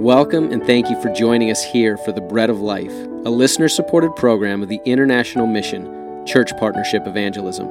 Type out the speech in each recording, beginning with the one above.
Welcome and thank you for joining us here for the Bread of Life, a listener supported program of the International Mission Church Partnership Evangelism.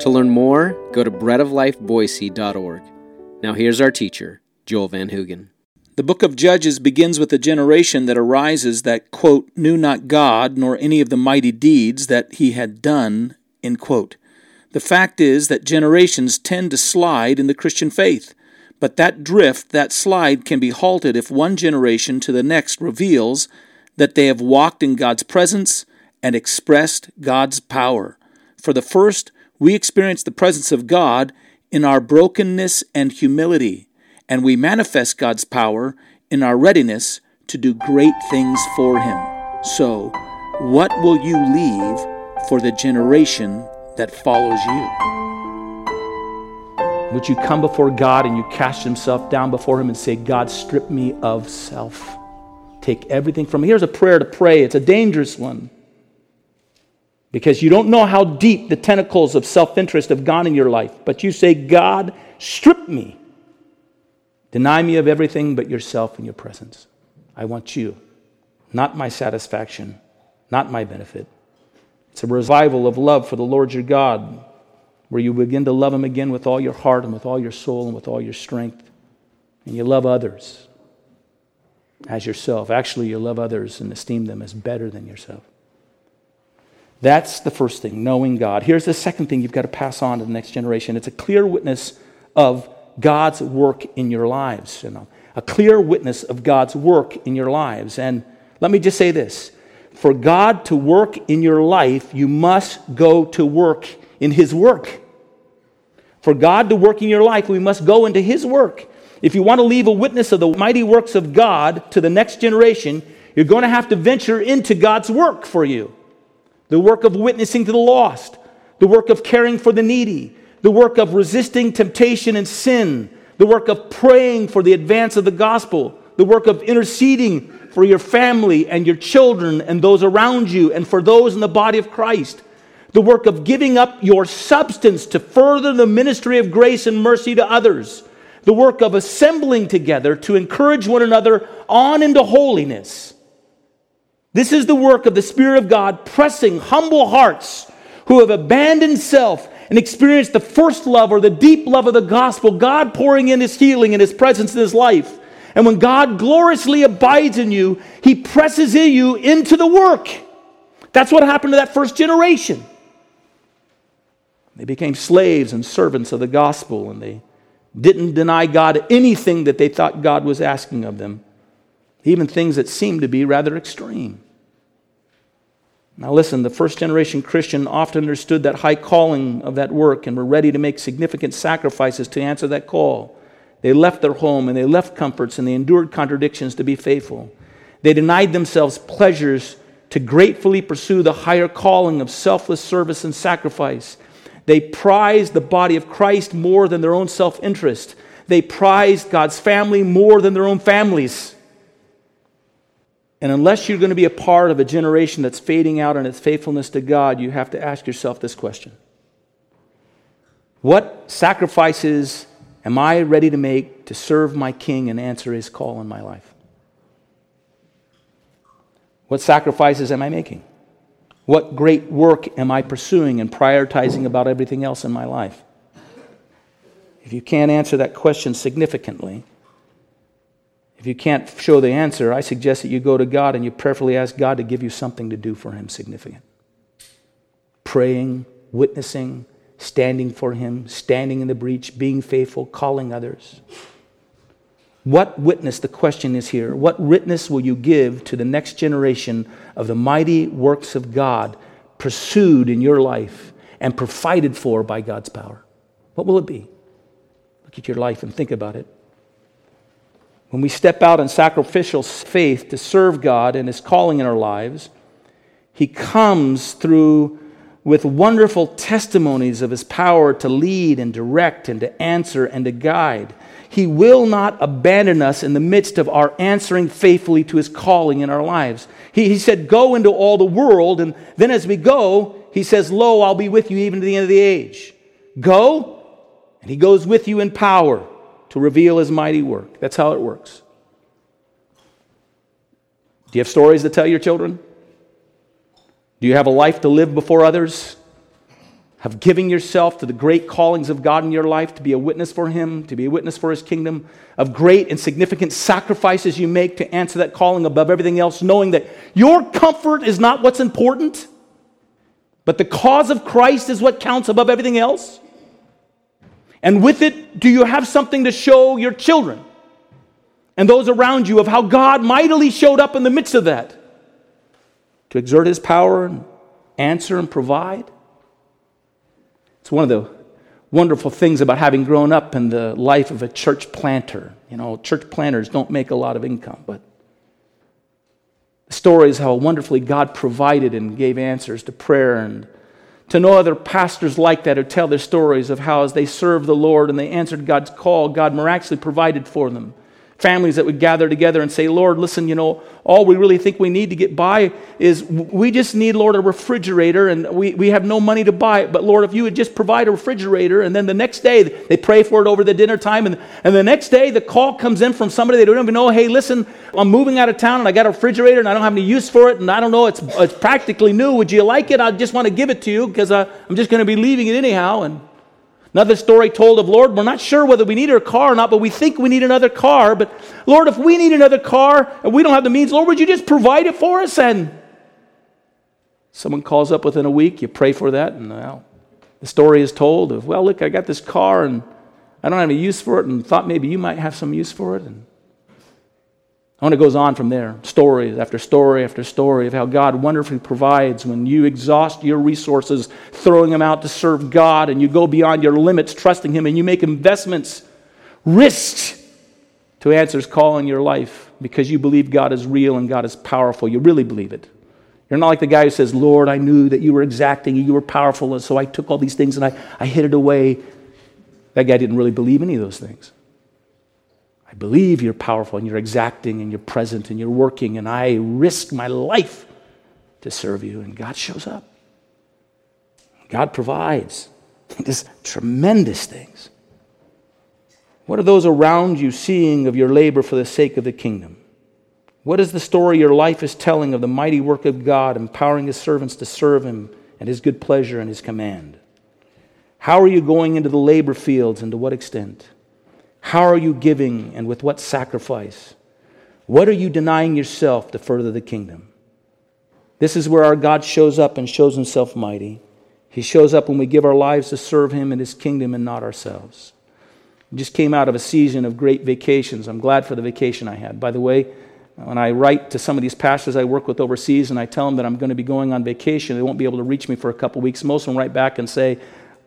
To learn more, go to breadoflifeboise.org. Now here's our teacher, Joel Van Hoogen. The book of Judges begins with a generation that arises that, quote, knew not God nor any of the mighty deeds that he had done, end quote. The fact is that generations tend to slide in the Christian faith. But that drift, that slide, can be halted if one generation to the next reveals that they have walked in God's presence and expressed God's power. For the first, we experience the presence of God in our brokenness and humility, and we manifest God's power in our readiness to do great things for Him. So, what will you leave for the generation that follows you? Would you come before God and you cast yourself down before Him and say, God, strip me of self? Take everything from me. Here's a prayer to pray. It's a dangerous one because you don't know how deep the tentacles of self interest have gone in your life. But you say, God, strip me. Deny me of everything but yourself and your presence. I want you, not my satisfaction, not my benefit. It's a revival of love for the Lord your God where you begin to love Him again with all your heart and with all your soul and with all your strength. And you love others as yourself. Actually, you love others and esteem them as better than yourself. That's the first thing, knowing God. Here's the second thing you've got to pass on to the next generation it's a clear witness of God's work in your lives. You know, a clear witness of God's work in your lives. And let me just say this for God to work in your life, you must go to work in His work. For God to work in your life, we must go into His work. If you want to leave a witness of the mighty works of God to the next generation, you're going to have to venture into God's work for you the work of witnessing to the lost, the work of caring for the needy, the work of resisting temptation and sin, the work of praying for the advance of the gospel, the work of interceding for your family and your children and those around you and for those in the body of Christ the work of giving up your substance to further the ministry of grace and mercy to others, the work of assembling together to encourage one another on into holiness. This is the work of the Spirit of God pressing humble hearts who have abandoned self and experienced the first love or the deep love of the gospel, God pouring in His healing and His presence in His life. And when God gloriously abides in you, He presses you into the work. That's what happened to that first generation. They became slaves and servants of the gospel, and they didn't deny God anything that they thought God was asking of them, even things that seemed to be rather extreme. Now, listen, the first generation Christian often understood that high calling of that work and were ready to make significant sacrifices to answer that call. They left their home and they left comforts and they endured contradictions to be faithful. They denied themselves pleasures to gratefully pursue the higher calling of selfless service and sacrifice. They prized the body of Christ more than their own self interest. They prized God's family more than their own families. And unless you're going to be a part of a generation that's fading out in its faithfulness to God, you have to ask yourself this question What sacrifices am I ready to make to serve my King and answer his call in my life? What sacrifices am I making? What great work am I pursuing and prioritizing about everything else in my life? If you can't answer that question significantly, if you can't show the answer, I suggest that you go to God and you prayerfully ask God to give you something to do for Him significant. Praying, witnessing, standing for Him, standing in the breach, being faithful, calling others. What witness, the question is here, what witness will you give to the next generation of the mighty works of God pursued in your life and provided for by God's power? What will it be? Look at your life and think about it. When we step out in sacrificial faith to serve God and His calling in our lives, He comes through with wonderful testimonies of His power to lead and direct and to answer and to guide. He will not abandon us in the midst of our answering faithfully to His calling in our lives. He, he said, Go into all the world. And then as we go, He says, Lo, I'll be with you even to the end of the age. Go, and He goes with you in power to reveal His mighty work. That's how it works. Do you have stories to tell your children? Do you have a life to live before others? Have giving yourself to the great callings of God in your life to be a witness for Him, to be a witness for His kingdom, of great and significant sacrifices you make to answer that calling above everything else, knowing that your comfort is not what's important, but the cause of Christ is what counts above everything else? And with it, do you have something to show your children and those around you of how God mightily showed up in the midst of that to exert His power and answer and provide? It's one of the wonderful things about having grown up in the life of a church planter. You know, church planters don't make a lot of income, but the story is how wonderfully God provided and gave answers to prayer and to know other pastors like that who tell their stories of how as they served the Lord and they answered God's call, God miraculously provided for them families that would gather together and say, Lord, listen, you know, all we really think we need to get by is we just need, Lord, a refrigerator and we, we have no money to buy it. But Lord, if you would just provide a refrigerator and then the next day they pray for it over the dinner time and, and the next day the call comes in from somebody they don't even know, hey, listen, I'm moving out of town and I got a refrigerator and I don't have any use for it and I don't know, it's, it's practically new. Would you like it? I just want to give it to you because uh, I'm just going to be leaving it anyhow. And Another story told of, Lord, we're not sure whether we need a car or not, but we think we need another car. But Lord, if we need another car and we don't have the means, Lord, would you just provide it for us? And someone calls up within a week, you pray for that, and well, the story is told of, well, look, I got this car and I don't have any use for it, and thought maybe you might have some use for it. And and it goes on from there stories after story after story of how God wonderfully provides when you exhaust your resources, throwing them out to serve God, and you go beyond your limits, trusting Him, and you make investments, risks to answer His call in your life because you believe God is real and God is powerful. You really believe it. You're not like the guy who says, Lord, I knew that you were exacting and you were powerful, and so I took all these things and I, I hid it away. That guy didn't really believe any of those things. I believe you're powerful and you're exacting and you're present and you're working, and I risk my life to serve you. And God shows up. God provides. Just tremendous things. What are those around you seeing of your labor for the sake of the kingdom? What is the story your life is telling of the mighty work of God, empowering his servants to serve him and his good pleasure and his command? How are you going into the labor fields and to what extent? How are you giving and with what sacrifice? What are you denying yourself to further the kingdom? This is where our God shows up and shows himself mighty. He shows up when we give our lives to serve him and his kingdom and not ourselves. Just came out of a season of great vacations. I'm glad for the vacation I had. By the way, when I write to some of these pastors I work with overseas and I tell them that I'm going to be going on vacation, they won't be able to reach me for a couple weeks. Most of them write back and say,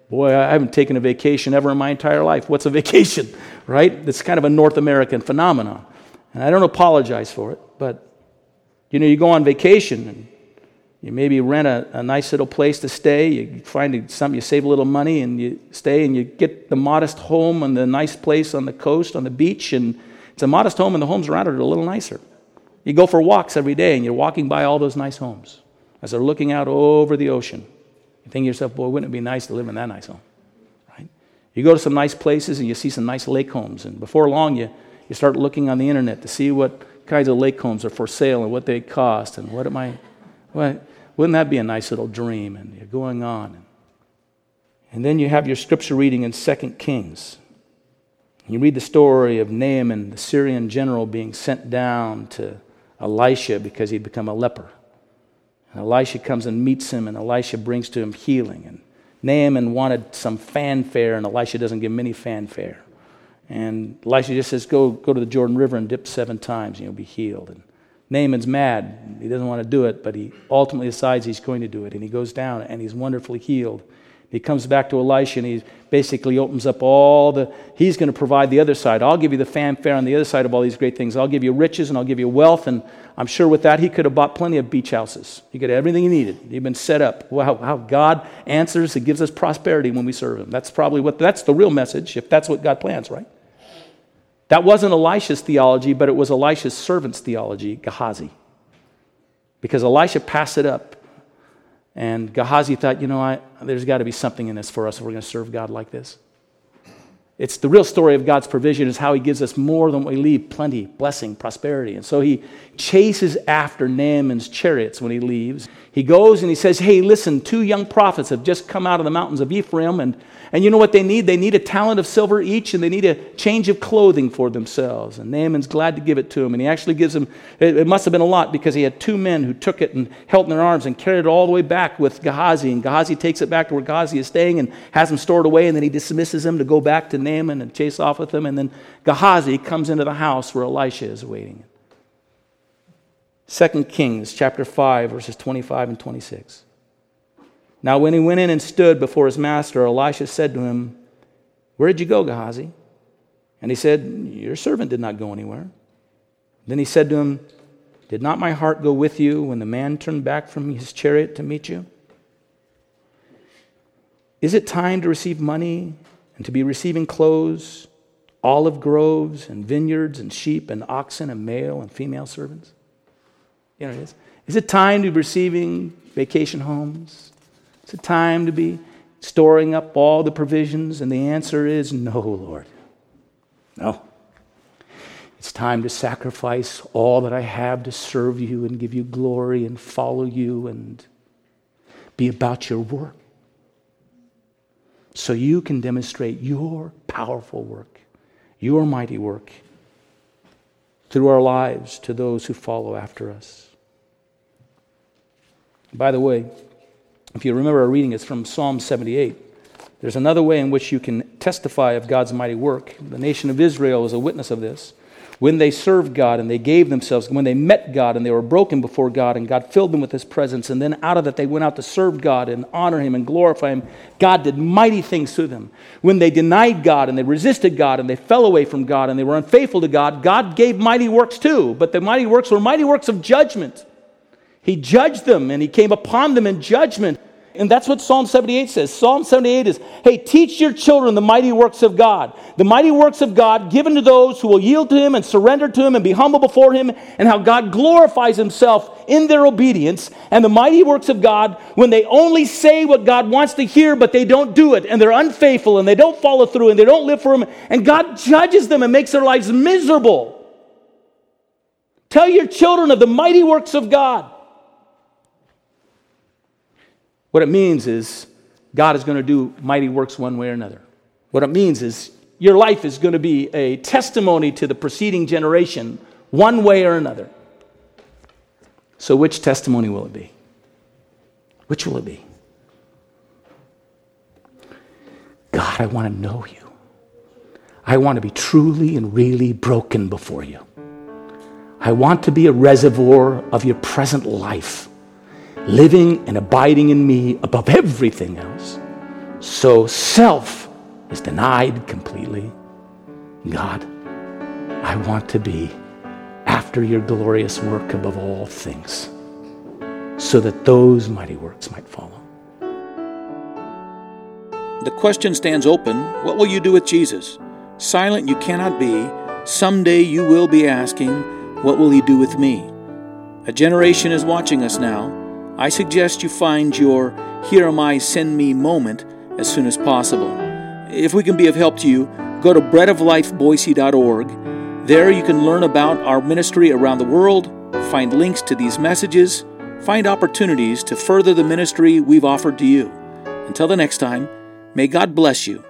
Boy, I haven't taken a vacation ever in my entire life. What's a vacation, right? It's kind of a North American phenomenon. And I don't apologize for it, but you know, you go on vacation and you maybe rent a, a nice little place to stay. You find something, you save a little money and you stay and you get the modest home and the nice place on the coast, on the beach. And it's a modest home and the homes around it are a little nicer. You go for walks every day and you're walking by all those nice homes as they're looking out over the ocean. You think to yourself, boy, wouldn't it be nice to live in that nice home? Right? You go to some nice places and you see some nice lake homes, and before long you, you start looking on the internet to see what kinds of lake homes are for sale and what they cost and what am I what wouldn't that be a nice little dream? And you're going on. And then you have your scripture reading in 2 Kings. You read the story of Naaman, the Syrian general, being sent down to Elisha because he'd become a leper. And Elisha comes and meets him, and Elisha brings to him healing. And Naaman wanted some fanfare, and Elisha doesn't give him any fanfare. And Elisha just says, Go, go to the Jordan River and dip seven times, and you'll be healed. And Naaman's mad. He doesn't want to do it, but he ultimately decides he's going to do it. And he goes down, and he's wonderfully healed. He comes back to Elisha and he basically opens up all the, he's going to provide the other side. I'll give you the fanfare on the other side of all these great things. I'll give you riches and I'll give you wealth. And I'm sure with that, he could have bought plenty of beach houses. He could have everything he needed. He'd been set up. Wow, how God answers, He gives us prosperity when we serve him. That's probably what, that's the real message, if that's what God plans, right? That wasn't Elisha's theology, but it was Elisha's servant's theology, Gehazi. Because Elisha passed it up and Gehazi thought, you know, what? there's got to be something in this for us if we're going to serve God like this. It's the real story of God's provision is how he gives us more than we leave plenty, blessing, prosperity. And so he chases after Naaman's chariots when he leaves. He goes and he says, Hey, listen, two young prophets have just come out of the mountains of Ephraim, and and you know what they need? They need a talent of silver each, and they need a change of clothing for themselves. And Naaman's glad to give it to him. And he actually gives him, it, must have been a lot because he had two men who took it and held in their arms and carried it all the way back with Gehazi. And Gehazi takes it back to where Gehazi is staying and has them stored away. And then he dismisses them to go back to Naaman and chase off with them. And then Gehazi comes into the house where Elisha is waiting. 2 Kings chapter 5, verses 25 and 26. Now, when he went in and stood before his master, Elisha said to him, Where did you go, Gehazi? And he said, Your servant did not go anywhere. Then he said to him, Did not my heart go with you when the man turned back from his chariot to meet you? Is it time to receive money and to be receiving clothes, olive groves and vineyards and sheep and oxen and male and female servants? You know, it is. Is it time to be receiving vacation homes, Is it time to be storing up all the provisions? And the answer is no, Lord. No. It's time to sacrifice all that I have to serve you and give you glory and follow you and be about your work. So you can demonstrate your powerful work, your mighty work through our lives to those who follow after us. By the way, if you remember our reading, it's from Psalm 78. There's another way in which you can testify of God's mighty work. The nation of Israel is a witness of this. When they served God and they gave themselves, when they met God and they were broken before God and God filled them with His presence, and then out of that they went out to serve God and honor Him and glorify Him, God did mighty things to them. When they denied God and they resisted God and they fell away from God and they were unfaithful to God, God gave mighty works too, but the mighty works were mighty works of judgment. He judged them and he came upon them in judgment. And that's what Psalm 78 says. Psalm 78 is, hey, teach your children the mighty works of God. The mighty works of God given to those who will yield to him and surrender to him and be humble before him, and how God glorifies himself in their obedience. And the mighty works of God when they only say what God wants to hear, but they don't do it, and they're unfaithful, and they don't follow through, and they don't live for him, and God judges them and makes their lives miserable. Tell your children of the mighty works of God. What it means is God is going to do mighty works one way or another. What it means is your life is going to be a testimony to the preceding generation one way or another. So, which testimony will it be? Which will it be? God, I want to know you. I want to be truly and really broken before you. I want to be a reservoir of your present life living and abiding in me above everything else. So self is denied completely. God, I want to be after your glorious work above all things, so that those mighty works might follow. The question stands open what will you do with Jesus? Silent you cannot be. Someday you will be asking, What will he do with me? A generation is watching us now I suggest you find your Here Am I, Send Me moment as soon as possible. If we can be of help to you, go to breadoflifeboise.org. There you can learn about our ministry around the world, find links to these messages, find opportunities to further the ministry we've offered to you. Until the next time, may God bless you